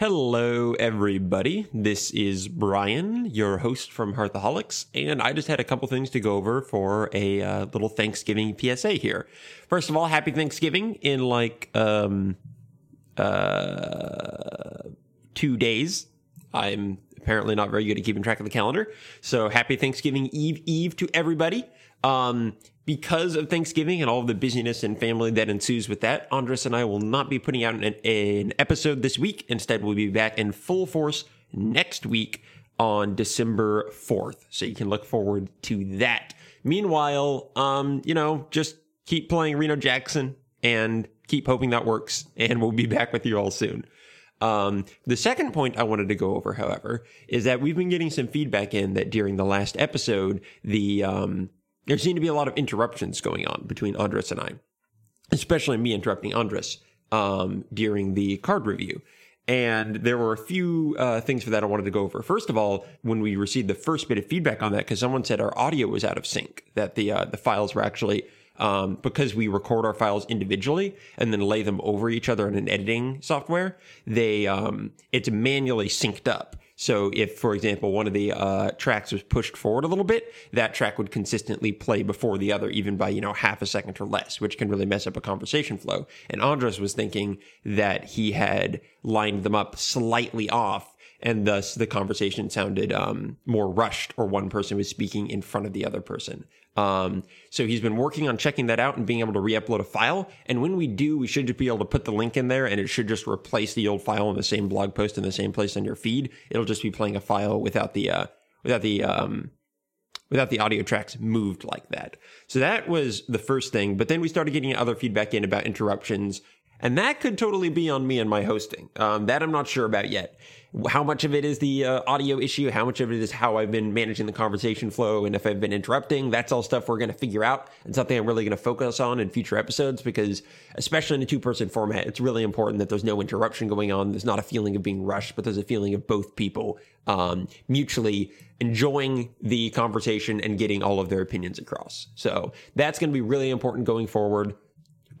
Hello, everybody. This is Brian, your host from Hearthaholics, and I just had a couple things to go over for a uh, little Thanksgiving PSA here. First of all, happy Thanksgiving in like um, uh, two days. I'm apparently not very good at keeping track of the calendar, so happy Thanksgiving Eve Eve to everybody. Um, because of Thanksgiving and all of the busyness and family that ensues with that, Andres and I will not be putting out an, an episode this week. Instead, we'll be back in full force next week on December 4th. So you can look forward to that. Meanwhile, um, you know, just keep playing Reno Jackson and keep hoping that works. And we'll be back with you all soon. Um, the second point I wanted to go over, however, is that we've been getting some feedback in that during the last episode, the um, there seemed to be a lot of interruptions going on between Andres and I, especially me interrupting Andres um, during the card review. And there were a few uh, things for that I wanted to go over. First of all, when we received the first bit of feedback on that, because someone said our audio was out of sync, that the uh, the files were actually um, because we record our files individually and then lay them over each other in an editing software. They um, it's manually synced up. So if, for example, one of the uh, tracks was pushed forward a little bit, that track would consistently play before the other, even by, you know, half a second or less, which can really mess up a conversation flow. And Andres was thinking that he had lined them up slightly off and thus the conversation sounded um, more rushed or one person was speaking in front of the other person. Um, so he's been working on checking that out and being able to re-upload a file. And when we do, we should just be able to put the link in there and it should just replace the old file in the same blog post in the same place on your feed. It'll just be playing a file without the, uh, without the, um, without the audio tracks moved like that. So that was the first thing. But then we started getting other feedback in about interruptions. And that could totally be on me and my hosting. Um, that I'm not sure about yet how much of it is the uh, audio issue, how much of it is how I've been managing the conversation flow, and if I've been interrupting. That's all stuff we're going to figure out and something I'm really going to focus on in future episodes because, especially in a two person format, it's really important that there's no interruption going on. There's not a feeling of being rushed, but there's a feeling of both people um, mutually enjoying the conversation and getting all of their opinions across. So that's going to be really important going forward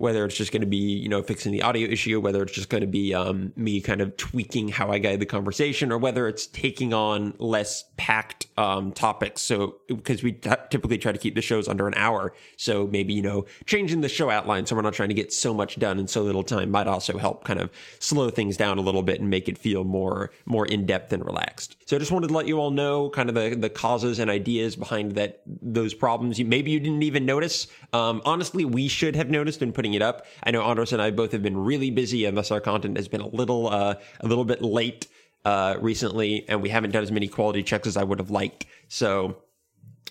whether it's just going to be you know fixing the audio issue whether it's just going to be um, me kind of tweaking how i guide the conversation or whether it's taking on less packed um, topics. So because we t- typically try to keep the shows under an hour. So maybe you know changing the show outline so we're not trying to get so much done in so little time might also help kind of slow things down a little bit and make it feel more more in-depth and relaxed. So i just wanted to let you all know kind of the the causes and ideas behind that those problems you maybe you didn't even notice. Um, honestly we should have noticed in putting it up. I know Andres and I both have been really busy, and thus our content has been a little uh, a little bit late uh, recently, and we haven't done as many quality checks as I would have liked. So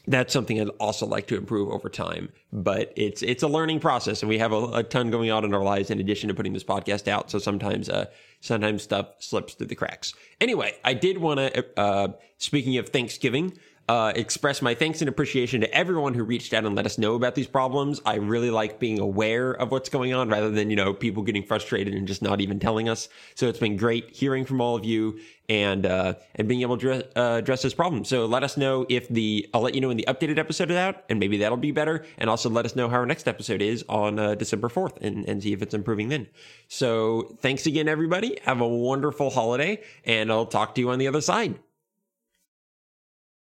that's something I'd also like to improve over time. But it's it's a learning process, and we have a, a ton going on in our lives in addition to putting this podcast out. So sometimes uh, sometimes stuff slips through the cracks. Anyway, I did want to. Uh, speaking of Thanksgiving uh, express my thanks and appreciation to everyone who reached out and let us know about these problems. I really like being aware of what's going on rather than, you know, people getting frustrated and just not even telling us. So it's been great hearing from all of you and, uh, and being able to address, uh, address this problem. So let us know if the, I'll let you know when the updated episode is out and maybe that'll be better. And also let us know how our next episode is on uh, December 4th and, and see if it's improving then. So thanks again, everybody. Have a wonderful holiday and I'll talk to you on the other side.